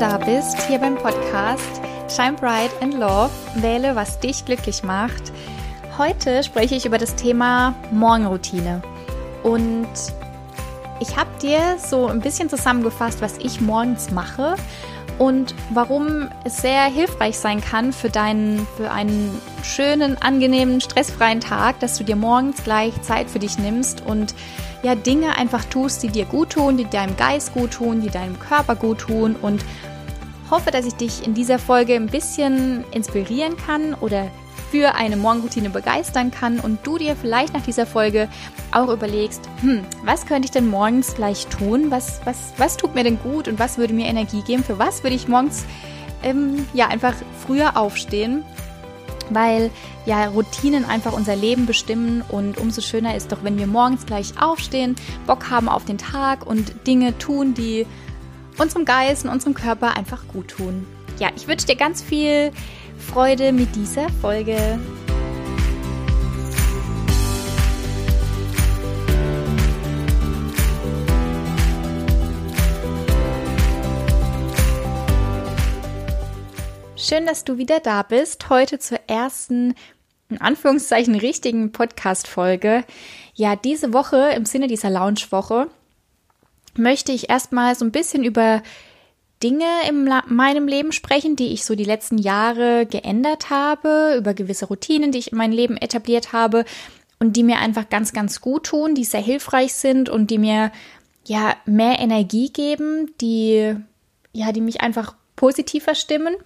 da bist, hier beim Podcast Shine Bright and Love. Wähle, was dich glücklich macht. Heute spreche ich über das Thema Morgenroutine. Und ich habe dir so ein bisschen zusammengefasst, was ich morgens mache und warum es sehr hilfreich sein kann für deinen, für einen schönen, angenehmen, stressfreien Tag, dass du dir morgens gleich Zeit für dich nimmst und ja Dinge einfach tust, die dir gut tun, die deinem Geist gut tun, die deinem Körper gut tun und hoffe, dass ich dich in dieser Folge ein bisschen inspirieren kann oder für eine Morgenroutine begeistern kann und du dir vielleicht nach dieser Folge auch überlegst, hm, was könnte ich denn morgens gleich tun? Was, was, was tut mir denn gut und was würde mir Energie geben? Für was würde ich morgens ähm, ja einfach früher aufstehen? Weil ja Routinen einfach unser Leben bestimmen und umso schöner ist doch, wenn wir morgens gleich aufstehen, Bock haben auf den Tag und Dinge tun, die unserem Geist und unserem Körper einfach gut tun. Ja, ich wünsche dir ganz viel Freude mit dieser Folge. Schön, dass du wieder da bist. Heute zur ersten, in Anführungszeichen, richtigen Podcast-Folge. Ja, diese Woche, im Sinne dieser Lounge-Woche, möchte ich erstmal so ein bisschen über Dinge in meinem Leben sprechen, die ich so die letzten Jahre geändert habe, über gewisse Routinen, die ich in meinem Leben etabliert habe und die mir einfach ganz, ganz gut tun, die sehr hilfreich sind und die mir ja mehr Energie geben, die ja, die mich einfach positiver stimmen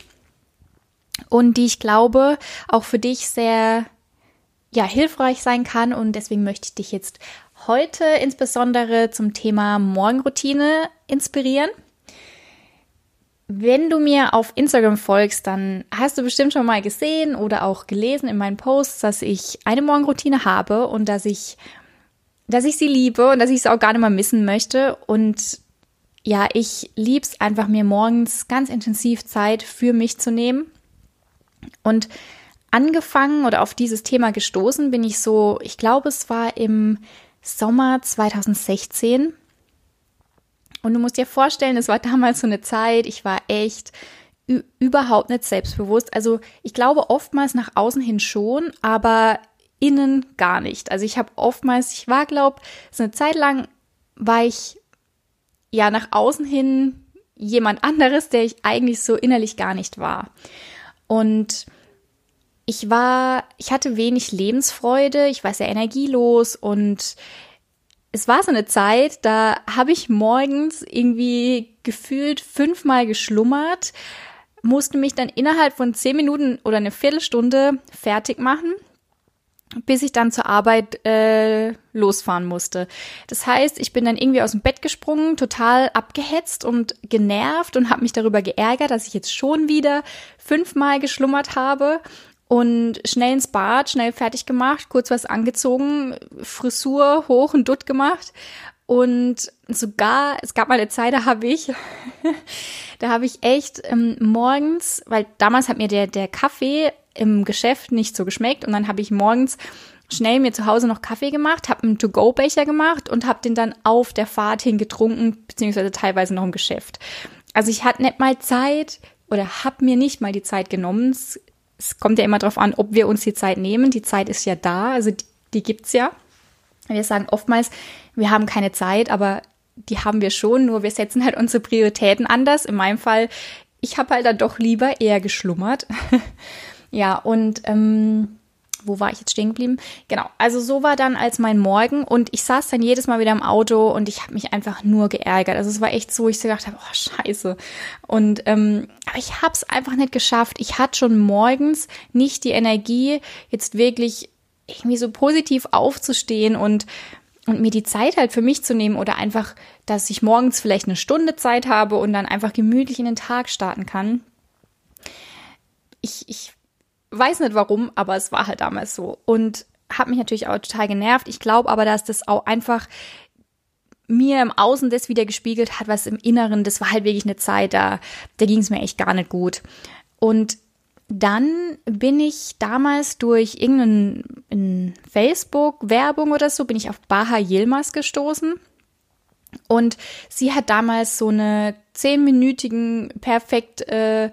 und die ich glaube auch für dich sehr ja hilfreich sein kann und deswegen möchte ich dich jetzt heute insbesondere zum Thema Morgenroutine inspirieren. Wenn du mir auf Instagram folgst, dann hast du bestimmt schon mal gesehen oder auch gelesen in meinen Posts, dass ich eine Morgenroutine habe und dass ich, dass ich sie liebe und dass ich sie auch gar nicht mal missen möchte. Und ja, ich lieb's einfach mir morgens ganz intensiv Zeit für mich zu nehmen. Und angefangen oder auf dieses Thema gestoßen bin ich so, ich glaube, es war im Sommer 2016 und du musst dir vorstellen, es war damals so eine Zeit, ich war echt überhaupt nicht selbstbewusst. Also ich glaube oftmals nach außen hin schon, aber innen gar nicht. Also ich habe oftmals, ich war, glaube so eine Zeit lang war ich ja nach außen hin jemand anderes, der ich eigentlich so innerlich gar nicht war. Und ich war, ich hatte wenig Lebensfreude, ich war sehr energielos und es war so eine Zeit, da habe ich morgens irgendwie gefühlt fünfmal geschlummert, musste mich dann innerhalb von zehn Minuten oder eine Viertelstunde fertig machen, bis ich dann zur Arbeit äh, losfahren musste. Das heißt, ich bin dann irgendwie aus dem Bett gesprungen, total abgehetzt und genervt und habe mich darüber geärgert, dass ich jetzt schon wieder fünfmal geschlummert habe und schnell ins Bad, schnell fertig gemacht, kurz was angezogen, Frisur hoch und dutt gemacht und sogar, es gab mal eine Zeit, da habe ich, da habe ich echt ähm, morgens, weil damals hat mir der, der Kaffee im Geschäft nicht so geschmeckt und dann habe ich morgens schnell mir zu Hause noch Kaffee gemacht, habe einen To-Go-Becher gemacht und habe den dann auf der Fahrt hin getrunken, beziehungsweise teilweise noch im Geschäft. Also ich hatte nicht mal Zeit oder habe mir nicht mal die Zeit genommen, es kommt ja immer darauf an, ob wir uns die Zeit nehmen. Die Zeit ist ja da, also die, die gibt's ja. Wir sagen oftmals, wir haben keine Zeit, aber die haben wir schon, nur wir setzen halt unsere Prioritäten anders. In meinem Fall, ich habe halt dann doch lieber eher geschlummert. ja, und ähm, wo war ich jetzt stehen geblieben? Genau, also so war dann als mein Morgen und ich saß dann jedes Mal wieder im Auto und ich habe mich einfach nur geärgert. Also es war echt so, ich so gedacht habe, oh scheiße. Und ähm, aber ich habe es einfach nicht geschafft. Ich hatte schon morgens nicht die Energie, jetzt wirklich irgendwie so positiv aufzustehen und und mir die Zeit halt für mich zu nehmen oder einfach, dass ich morgens vielleicht eine Stunde Zeit habe und dann einfach gemütlich in den Tag starten kann. Ich, ich Weiß nicht warum, aber es war halt damals so. Und hat mich natürlich auch total genervt. Ich glaube aber, dass das auch einfach mir im Außen das wieder gespiegelt hat, was im Inneren, das war halt wirklich eine Zeit, da, da ging es mir echt gar nicht gut. Und dann bin ich damals durch irgendeine Facebook-Werbung oder so, bin ich auf Baha Yilmaz gestoßen. Und sie hat damals so eine zehnminütigen perfekt äh,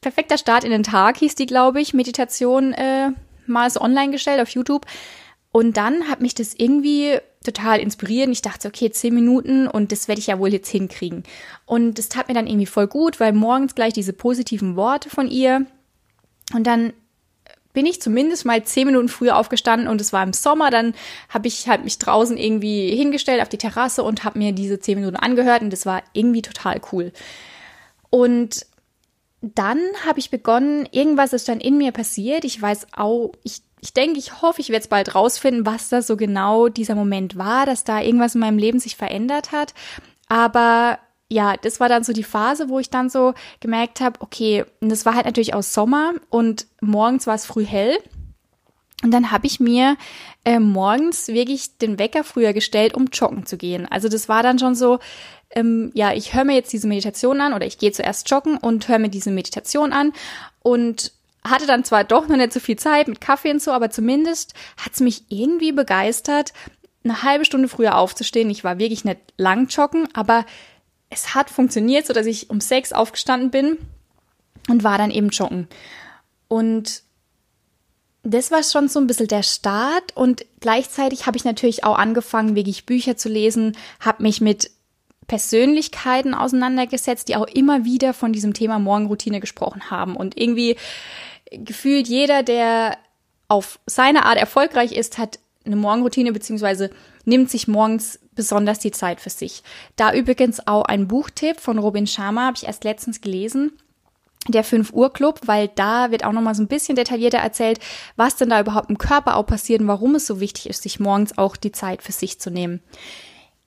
perfekter Start in den Tag hieß die, glaube ich, Meditation äh, mal so online gestellt auf YouTube. Und dann hat mich das irgendwie total inspiriert. Ich dachte, okay, zehn Minuten und das werde ich ja wohl jetzt hinkriegen. Und es tat mir dann irgendwie voll gut, weil morgens gleich diese positiven Worte von ihr. Und dann bin ich zumindest mal zehn Minuten früher aufgestanden und es war im Sommer. Dann habe ich halt mich draußen irgendwie hingestellt auf die Terrasse und habe mir diese zehn Minuten angehört und das war irgendwie total cool. Und dann habe ich begonnen, irgendwas ist dann in mir passiert. Ich weiß auch, ich, ich denke, ich hoffe, ich werde es bald rausfinden, was da so genau dieser Moment war, dass da irgendwas in meinem Leben sich verändert hat. Aber ja, das war dann so die Phase, wo ich dann so gemerkt habe, okay, das war halt natürlich aus Sommer und morgens war es früh hell. Und dann habe ich mir äh, morgens wirklich den Wecker früher gestellt, um joggen zu gehen. Also das war dann schon so, ähm, ja, ich höre mir jetzt diese Meditation an oder ich gehe zuerst joggen und höre mir diese Meditation an und hatte dann zwar doch noch nicht so viel Zeit mit Kaffee und so, aber zumindest hat es mich irgendwie begeistert, eine halbe Stunde früher aufzustehen. Ich war wirklich nicht lang joggen, aber es hat funktioniert, so dass ich um sechs aufgestanden bin und war dann eben joggen. Und das war schon so ein bisschen der Start und gleichzeitig habe ich natürlich auch angefangen, wirklich Bücher zu lesen, habe mich mit Persönlichkeiten auseinandergesetzt, die auch immer wieder von diesem Thema Morgenroutine gesprochen haben. Und irgendwie gefühlt jeder, der auf seine Art erfolgreich ist, hat eine Morgenroutine beziehungsweise nimmt sich morgens besonders die Zeit für sich. Da übrigens auch ein Buchtipp von Robin Sharma, habe ich erst letztens gelesen der 5 Uhr Club, weil da wird auch noch mal so ein bisschen detaillierter erzählt, was denn da überhaupt im Körper auch passiert und warum es so wichtig ist, sich morgens auch die Zeit für sich zu nehmen.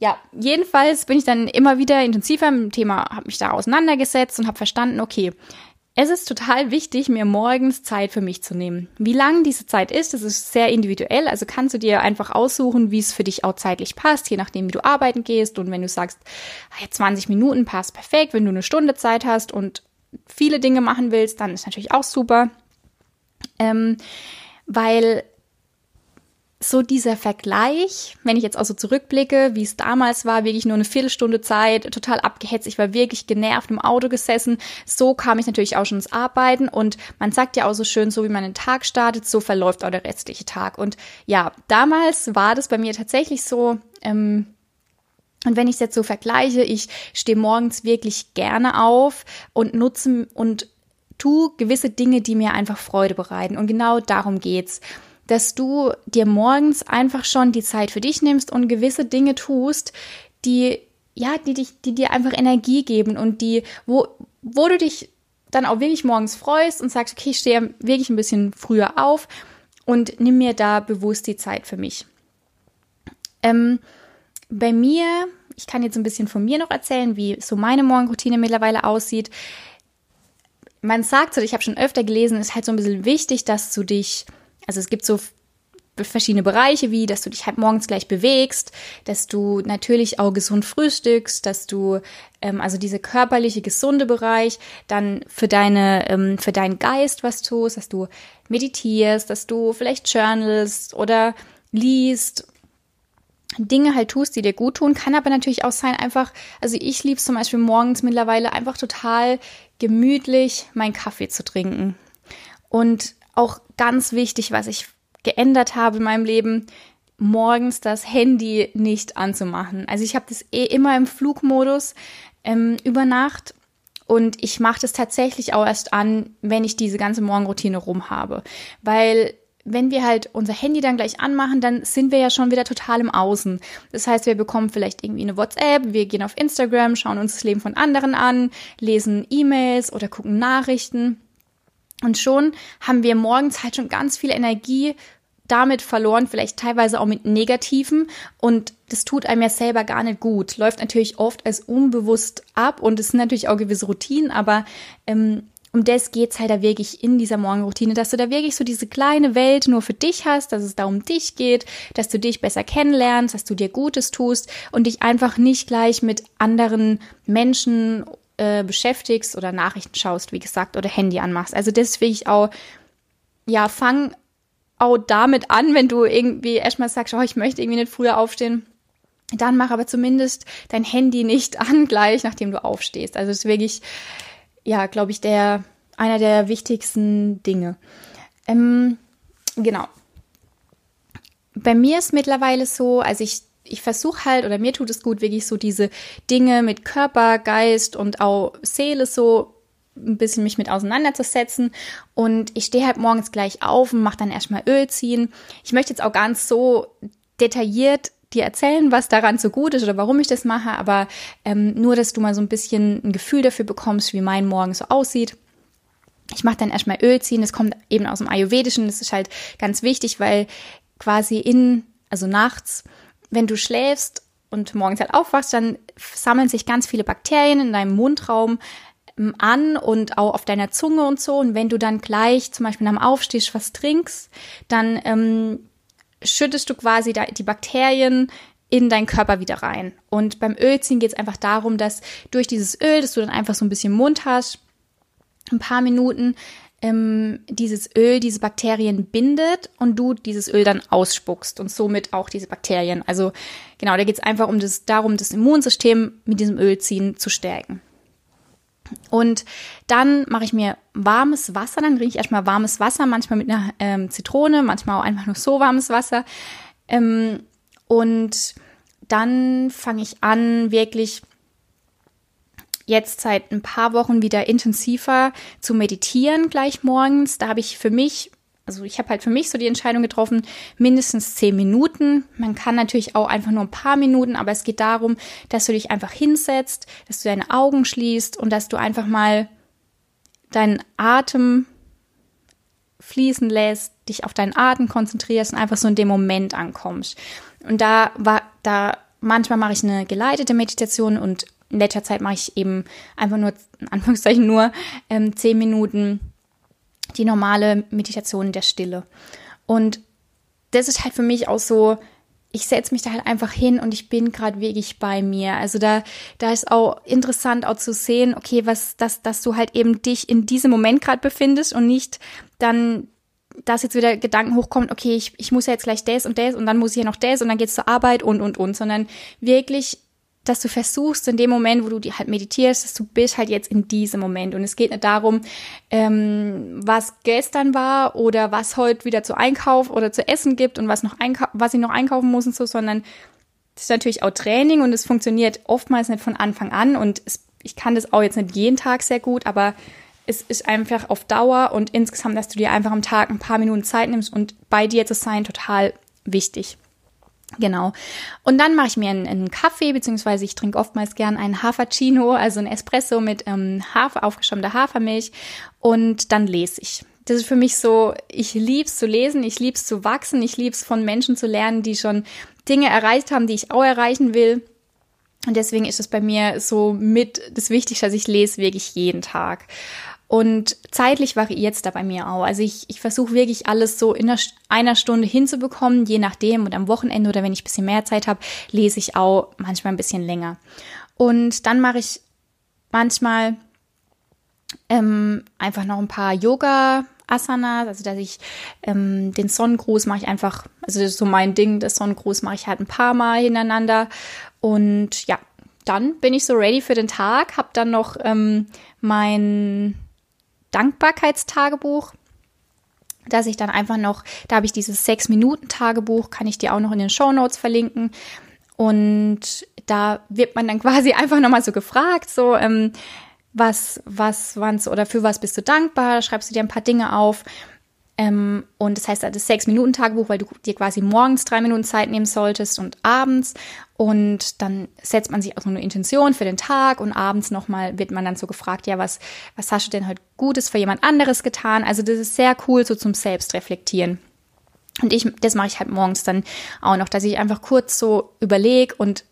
Ja, jedenfalls bin ich dann immer wieder intensiver dem Thema, habe mich da auseinandergesetzt und habe verstanden, okay, es ist total wichtig, mir morgens Zeit für mich zu nehmen. Wie lang diese Zeit ist, das ist sehr individuell. Also kannst du dir einfach aussuchen, wie es für dich auch zeitlich passt, je nachdem, wie du arbeiten gehst. Und wenn du sagst, 20 ah, Minuten passt perfekt, wenn du eine Stunde Zeit hast und viele Dinge machen willst, dann ist natürlich auch super. Ähm, weil so dieser Vergleich, wenn ich jetzt auch so zurückblicke, wie es damals war, wirklich nur eine Viertelstunde Zeit, total abgehetzt, ich war wirklich genervt im Auto gesessen. So kam ich natürlich auch schon ins Arbeiten und man sagt ja auch so schön, so wie man den Tag startet, so verläuft auch der restliche Tag. Und ja, damals war das bei mir tatsächlich so, ähm, und wenn ich es jetzt so vergleiche, ich stehe morgens wirklich gerne auf und nutze und tu gewisse Dinge, die mir einfach Freude bereiten. Und genau darum geht's dass du dir morgens einfach schon die Zeit für dich nimmst und gewisse Dinge tust, die ja, die dich, die dir einfach Energie geben und die, wo, wo du dich dann auch wirklich morgens freust und sagst, okay, ich stehe wirklich ein bisschen früher auf und nimm mir da bewusst die Zeit für mich. Ähm, bei mir, ich kann jetzt ein bisschen von mir noch erzählen, wie so meine Morgenroutine mittlerweile aussieht. Man sagt so, ich habe schon öfter gelesen, ist halt so ein bisschen wichtig, dass du dich also es gibt so verschiedene Bereiche, wie dass du dich halt morgens gleich bewegst, dass du natürlich auch gesund frühstückst, dass du ähm, also diese körperliche gesunde Bereich dann für deine ähm, für deinen Geist was tust, dass du meditierst, dass du vielleicht journalst oder liest Dinge halt tust, die dir gut tun, kann aber natürlich auch sein, einfach, also ich liebe zum Beispiel morgens mittlerweile einfach total gemütlich meinen Kaffee zu trinken. Und auch ganz wichtig, was ich geändert habe in meinem Leben, morgens das Handy nicht anzumachen. Also ich habe das eh immer im Flugmodus ähm, über Nacht und ich mache das tatsächlich auch erst an, wenn ich diese ganze Morgenroutine rum habe, weil wenn wir halt unser Handy dann gleich anmachen, dann sind wir ja schon wieder total im Außen. Das heißt, wir bekommen vielleicht irgendwie eine WhatsApp, wir gehen auf Instagram, schauen uns das Leben von anderen an, lesen E-Mails oder gucken Nachrichten. Und schon haben wir morgens halt schon ganz viel Energie damit verloren, vielleicht teilweise auch mit Negativen. Und das tut einem ja selber gar nicht gut. Läuft natürlich oft als unbewusst ab und es sind natürlich auch gewisse Routinen, aber ähm, um das geht's halt da wirklich in dieser Morgenroutine, dass du da wirklich so diese kleine Welt nur für dich hast, dass es da um dich geht, dass du dich besser kennenlernst, dass du dir Gutes tust und dich einfach nicht gleich mit anderen Menschen äh, beschäftigst oder Nachrichten schaust, wie gesagt, oder Handy anmachst. Also deswegen auch, ja, fang auch damit an, wenn du irgendwie erstmal sagst, oh, ich möchte irgendwie nicht früher aufstehen. dann mach aber zumindest dein Handy nicht an gleich, nachdem du aufstehst. Also ist wirklich, ja, glaube ich, der einer der wichtigsten Dinge. Ähm, genau. Bei mir ist mittlerweile so, also ich ich versuche halt, oder mir tut es gut, wirklich so diese Dinge mit Körper, Geist und auch Seele so ein bisschen mich mit auseinanderzusetzen. Und ich stehe halt morgens gleich auf und mache dann erstmal Öl ziehen. Ich möchte jetzt auch ganz so detailliert dir erzählen, was daran so gut ist oder warum ich das mache, aber ähm, nur, dass du mal so ein bisschen ein Gefühl dafür bekommst, wie mein Morgen so aussieht. Ich mache dann erstmal Öl ziehen, das kommt eben aus dem Ayurvedischen, das ist halt ganz wichtig, weil quasi in, also nachts, wenn du schläfst und morgens halt aufwachst, dann sammeln sich ganz viele Bakterien in deinem Mundraum ähm, an und auch auf deiner Zunge und so. Und wenn du dann gleich zum Beispiel am Aufstehst was trinkst, dann ähm, schüttest du quasi die Bakterien in deinen Körper wieder rein. Und beim Ölziehen geht es einfach darum, dass durch dieses Öl, dass du dann einfach so ein bisschen Mund hast, ein paar Minuten ähm, dieses Öl diese Bakterien bindet und du dieses Öl dann ausspuckst und somit auch diese Bakterien. Also genau, da geht es einfach um das, darum, das Immunsystem mit diesem Ölziehen zu stärken. Und dann mache ich mir warmes Wasser, dann trinke ich erstmal warmes Wasser, manchmal mit einer ähm, Zitrone, manchmal auch einfach nur so warmes Wasser. Ähm, und dann fange ich an, wirklich jetzt seit ein paar Wochen wieder intensiver zu meditieren gleich morgens. Da habe ich für mich also ich habe halt für mich so die Entscheidung getroffen, mindestens zehn Minuten. Man kann natürlich auch einfach nur ein paar Minuten, aber es geht darum, dass du dich einfach hinsetzt, dass du deine Augen schließt und dass du einfach mal deinen Atem fließen lässt, dich auf deinen Atem konzentrierst und einfach so in dem Moment ankommst. Und da war, da manchmal mache ich eine geleitete Meditation und in letzter Zeit mache ich eben einfach nur, in Anführungszeichen nur, ähm, zehn Minuten die normale Meditation der Stille. Und das ist halt für mich auch so, ich setze mich da halt einfach hin und ich bin gerade wirklich bei mir. Also da, da ist auch interessant auch zu sehen, okay, was, dass, dass du halt eben dich in diesem Moment gerade befindest und nicht dann, dass jetzt wieder Gedanken hochkommt, okay, ich, ich muss ja jetzt gleich das und das und dann muss ich ja noch das und dann geht's zur Arbeit und, und, und, sondern wirklich dass du versuchst in dem Moment, wo du halt meditierst, dass du bist halt jetzt in diesem Moment. Und es geht nicht darum, ähm, was gestern war oder was heute wieder zu Einkauf oder zu essen gibt und was noch was ich noch einkaufen muss und so, sondern das ist natürlich auch Training und es funktioniert oftmals nicht von Anfang an. Und es, ich kann das auch jetzt nicht jeden Tag sehr gut, aber es ist einfach auf Dauer und insgesamt, dass du dir einfach am Tag ein paar Minuten Zeit nimmst und bei dir zu sein, total wichtig. Genau. Und dann mache ich mir einen, einen Kaffee, beziehungsweise ich trinke oftmals gern einen Hafercino, also ein Espresso mit ähm, Hafer, aufgeschäumter Hafermilch und dann lese ich. Das ist für mich so, ich lieb's zu lesen, ich lieb's zu wachsen, ich lieb's von Menschen zu lernen, die schon Dinge erreicht haben, die ich auch erreichen will. Und deswegen ist es bei mir so mit das Wichtigste, dass ich lese wirklich jeden Tag. Und zeitlich variiert es da bei mir auch. Also ich, ich versuche wirklich alles so in einer Stunde hinzubekommen, je nachdem. Und am Wochenende oder wenn ich ein bisschen mehr Zeit habe, lese ich auch manchmal ein bisschen länger. Und dann mache ich manchmal ähm, einfach noch ein paar Yoga. Asanas, also dass ich ähm, den Sonnengruß mache ich einfach, also das ist so mein Ding, das Sonnengruß mache ich halt ein paar Mal hintereinander und ja, dann bin ich so ready für den Tag, habe dann noch ähm, mein Dankbarkeitstagebuch, dass ich dann einfach noch, da habe ich dieses sechs Minuten Tagebuch, kann ich dir auch noch in den Show Notes verlinken. Und da wird man dann quasi einfach nochmal so gefragt, so, ähm, was, was, wann oder für was bist du dankbar? Schreibst du dir ein paar Dinge auf. Ähm, und das heißt, das Sechs-Minuten-Tagebuch, weil du dir quasi morgens drei Minuten Zeit nehmen solltest und abends. Und dann setzt man sich auch so eine Intention für den Tag und abends nochmal wird man dann so gefragt, ja, was, was hast du denn heute Gutes für jemand anderes getan? Also das ist sehr cool, so zum Selbstreflektieren. Und ich, das mache ich halt morgens dann auch noch, dass ich einfach kurz so überlege und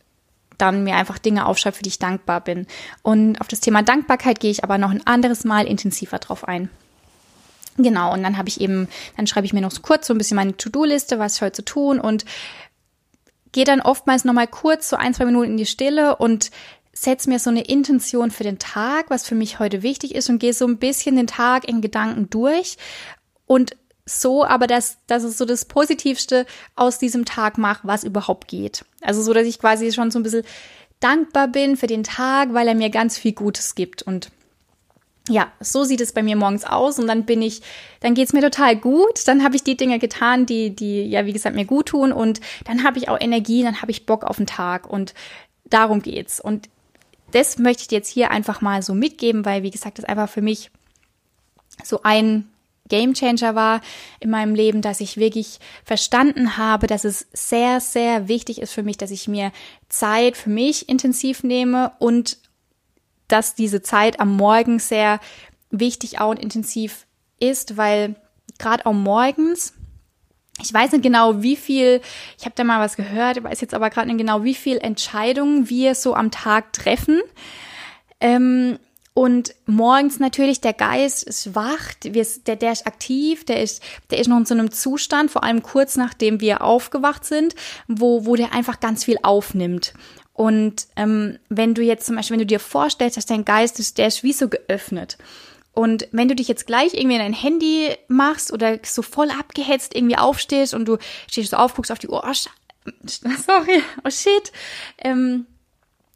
dann mir einfach Dinge aufschreibe, für die ich dankbar bin. Und auf das Thema Dankbarkeit gehe ich aber noch ein anderes Mal intensiver drauf ein. Genau, und dann habe ich eben, dann schreibe ich mir noch so kurz so ein bisschen meine To-Do-Liste, was ich heute zu tun und gehe dann oftmals nochmal kurz so ein, zwei Minuten in die Stille und setze mir so eine Intention für den Tag, was für mich heute wichtig ist und gehe so ein bisschen den Tag in Gedanken durch und so, aber dass, dass es so das Positivste aus diesem Tag macht, was überhaupt geht. Also so, dass ich quasi schon so ein bisschen dankbar bin für den Tag, weil er mir ganz viel Gutes gibt. Und ja, so sieht es bei mir morgens aus und dann bin ich, dann geht's mir total gut. Dann habe ich die Dinge getan, die, die ja wie gesagt mir gut tun und dann habe ich auch Energie, dann habe ich Bock auf den Tag und darum geht's. Und das möchte ich jetzt hier einfach mal so mitgeben, weil wie gesagt, das einfach für mich so ein Gamechanger war in meinem Leben, dass ich wirklich verstanden habe, dass es sehr, sehr wichtig ist für mich, dass ich mir Zeit für mich intensiv nehme und dass diese Zeit am Morgen sehr wichtig auch und intensiv ist, weil gerade auch morgens, ich weiß nicht genau, wie viel, ich habe da mal was gehört, weiß jetzt aber gerade nicht genau, wie viel Entscheidungen wir so am Tag treffen. Ähm, und morgens natürlich der Geist ist wach, der, der ist aktiv, der ist, der ist noch in so einem Zustand, vor allem kurz nachdem wir aufgewacht sind, wo, wo der einfach ganz viel aufnimmt. Und ähm, wenn du jetzt zum Beispiel, wenn du dir vorstellst, dass dein Geist ist, der ist wie so geöffnet. Und wenn du dich jetzt gleich irgendwie in dein Handy machst oder so voll abgehetzt irgendwie aufstehst und du stehst so auf, guckst auf die Uhr, oh, sorry, oh shit, ähm,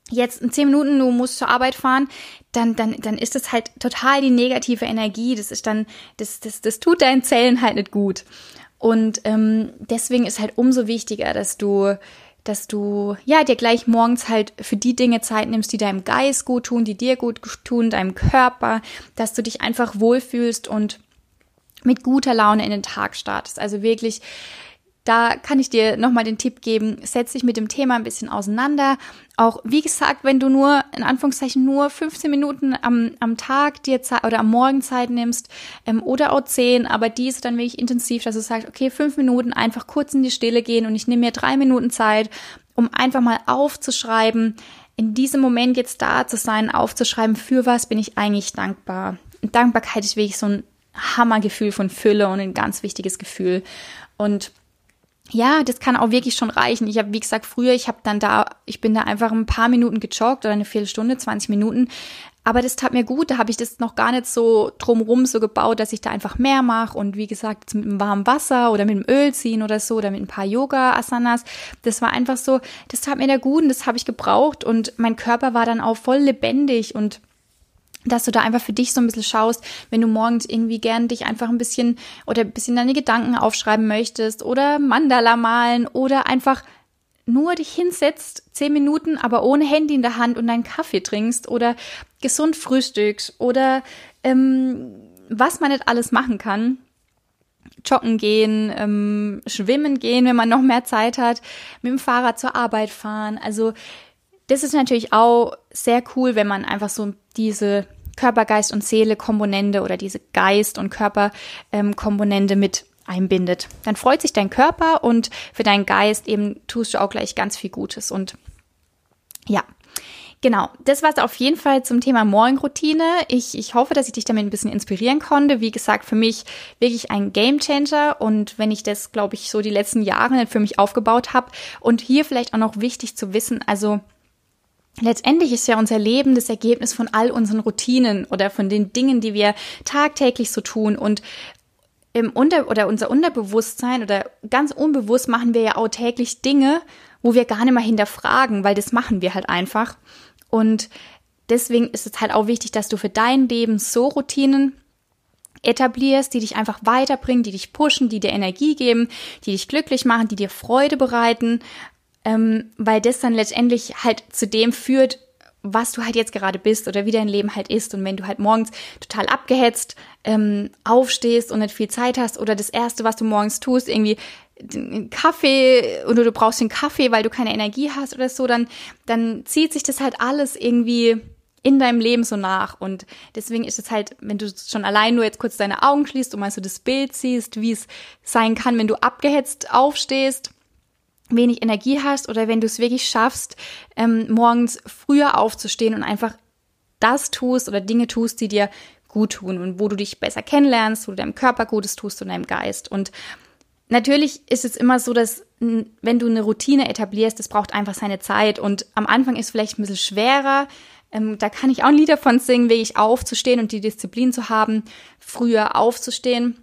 jetzt in zehn Minuten, du musst zur Arbeit fahren, dann, dann, dann ist das halt total die negative Energie. Das ist dann, das, das, das tut deinen Zellen halt nicht gut. Und ähm, deswegen ist halt umso wichtiger, dass du dass du ja dir gleich morgens halt für die Dinge Zeit nimmst, die deinem Geist gut tun, die dir gut tun, deinem Körper, dass du dich einfach wohlfühlst und mit guter Laune in den Tag startest. Also wirklich da kann ich dir nochmal den Tipp geben, setz dich mit dem Thema ein bisschen auseinander. Auch wie gesagt, wenn du nur, in Anführungszeichen, nur 15 Minuten am, am Tag dir Zeit oder am Morgen Zeit nimmst ähm, oder auch 10, aber diese dann wirklich intensiv, dass du sagst, okay, fünf Minuten einfach kurz in die Stille gehen und ich nehme mir drei Minuten Zeit, um einfach mal aufzuschreiben, in diesem Moment jetzt da zu sein, aufzuschreiben, für was bin ich eigentlich dankbar. Und Dankbarkeit ist wirklich so ein Hammergefühl von Fülle und ein ganz wichtiges Gefühl. Und ja, das kann auch wirklich schon reichen. Ich habe, wie gesagt, früher, ich habe dann da, ich bin da einfach ein paar Minuten gejoggt oder eine Viertelstunde, 20 Minuten. Aber das tat mir gut, da habe ich das noch gar nicht so drumrum so gebaut, dass ich da einfach mehr mache und wie gesagt, mit einem warmen Wasser oder mit dem Öl ziehen oder so oder mit ein paar Yoga-Asanas. Das war einfach so, das tat mir da gut und das habe ich gebraucht und mein Körper war dann auch voll lebendig und dass du da einfach für dich so ein bisschen schaust, wenn du morgens irgendwie gern dich einfach ein bisschen oder ein bisschen deine Gedanken aufschreiben möchtest oder Mandala malen oder einfach nur dich hinsetzt, zehn Minuten, aber ohne Handy in der Hand und deinen Kaffee trinkst oder gesund frühstückst oder ähm, was man nicht alles machen kann. Joggen gehen, ähm, schwimmen gehen, wenn man noch mehr Zeit hat, mit dem Fahrrad zur Arbeit fahren. Also das ist natürlich auch sehr cool, wenn man einfach so diese Körper, Geist und Seele Komponente oder diese Geist- und Körperkomponente ähm, mit einbindet. Dann freut sich dein Körper und für deinen Geist eben tust du auch gleich ganz viel Gutes. Und ja, Genau, das war es auf jeden Fall zum Thema Morgenroutine. Ich, ich hoffe, dass ich dich damit ein bisschen inspirieren konnte. Wie gesagt, für mich wirklich ein Gamechanger und wenn ich das, glaube ich, so die letzten Jahre für mich aufgebaut habe und hier vielleicht auch noch wichtig zu wissen, also Letztendlich ist ja unser Leben das Ergebnis von all unseren Routinen oder von den Dingen, die wir tagtäglich so tun und im Unter oder unser Unterbewusstsein oder ganz unbewusst machen wir ja auch täglich Dinge, wo wir gar nicht mal hinterfragen, weil das machen wir halt einfach. Und deswegen ist es halt auch wichtig, dass du für dein Leben so Routinen etablierst, die dich einfach weiterbringen, die dich pushen, die dir Energie geben, die dich glücklich machen, die dir Freude bereiten ähm, weil das dann letztendlich halt zu dem führt, was du halt jetzt gerade bist oder wie dein Leben halt ist. Und wenn du halt morgens total abgehetzt ähm, aufstehst und nicht viel Zeit hast oder das Erste, was du morgens tust, irgendwie einen Kaffee oder du brauchst den Kaffee, weil du keine Energie hast oder so, dann, dann zieht sich das halt alles irgendwie in deinem Leben so nach. Und deswegen ist es halt, wenn du schon allein nur jetzt kurz deine Augen schließt und mal so das Bild siehst, wie es sein kann, wenn du abgehetzt aufstehst wenig Energie hast oder wenn du es wirklich schaffst, ähm, morgens früher aufzustehen und einfach das tust oder Dinge tust, die dir gut tun und wo du dich besser kennenlernst, wo du deinem Körper Gutes tust und deinem Geist. Und natürlich ist es immer so, dass wenn du eine Routine etablierst, das braucht einfach seine Zeit und am Anfang ist vielleicht ein bisschen schwerer. Ähm, da kann ich auch ein Lied davon singen, wirklich aufzustehen und die Disziplin zu haben, früher aufzustehen.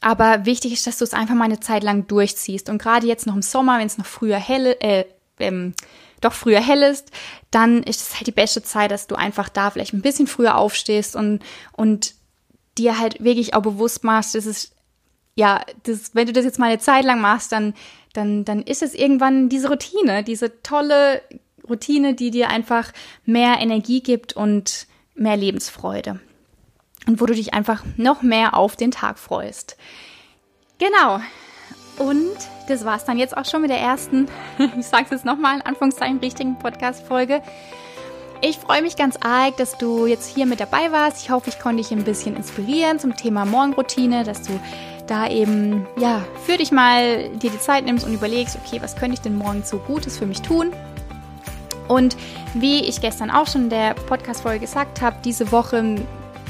Aber wichtig ist, dass du es einfach mal eine Zeit lang durchziehst. Und gerade jetzt noch im Sommer, wenn es noch früher hell, äh, ähm, doch früher hell ist, dann ist es halt die beste Zeit, dass du einfach da vielleicht ein bisschen früher aufstehst und, und dir halt wirklich auch bewusst machst, dass es, ja, das, wenn du das jetzt mal eine Zeit lang machst, dann, dann, dann ist es irgendwann diese Routine, diese tolle Routine, die dir einfach mehr Energie gibt und mehr Lebensfreude. Und wo du dich einfach noch mehr auf den Tag freust. Genau. Und das war es dann jetzt auch schon mit der ersten, ich sage es jetzt nochmal, in Anführungszeichen richtigen Podcast-Folge. Ich freue mich ganz arg, dass du jetzt hier mit dabei warst. Ich hoffe, ich konnte dich ein bisschen inspirieren zum Thema Morgenroutine, dass du da eben, ja, für dich mal dir die Zeit nimmst und überlegst, okay, was könnte ich denn morgen so Gutes für mich tun? Und wie ich gestern auch schon in der Podcast-Folge gesagt habe, diese Woche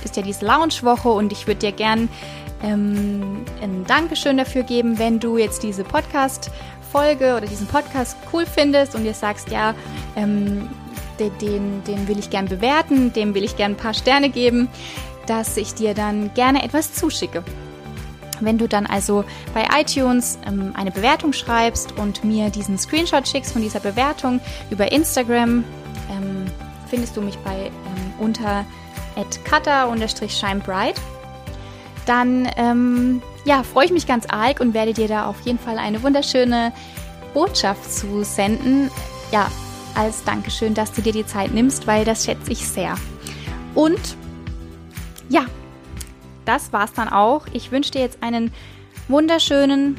ist ja diese Lounge-Woche und ich würde dir gern ähm, ein Dankeschön dafür geben, wenn du jetzt diese Podcast-Folge oder diesen Podcast cool findest und dir sagst, ja, ähm, den, den will ich gern bewerten, dem will ich gern ein paar Sterne geben, dass ich dir dann gerne etwas zuschicke. Wenn du dann also bei iTunes ähm, eine Bewertung schreibst und mir diesen Screenshot schickst von dieser Bewertung über Instagram, ähm, findest du mich bei ähm, unter cutter-shinebright. Dann ähm, ja, freue ich mich ganz arg und werde dir da auf jeden Fall eine wunderschöne Botschaft zu senden. Ja, als Dankeschön, dass du dir die Zeit nimmst, weil das schätze ich sehr. Und ja, das war's dann auch. Ich wünsche dir jetzt einen wunderschönen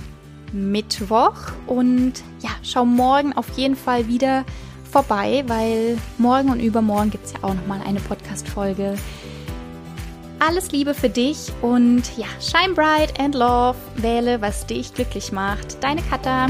Mittwoch und ja, schau morgen auf jeden Fall wieder vorbei, weil morgen und übermorgen gibt es ja auch nochmal eine Podcast-Folge. Alles Liebe für dich und ja, shine bright and love. Wähle, was dich glücklich macht. Deine Katha.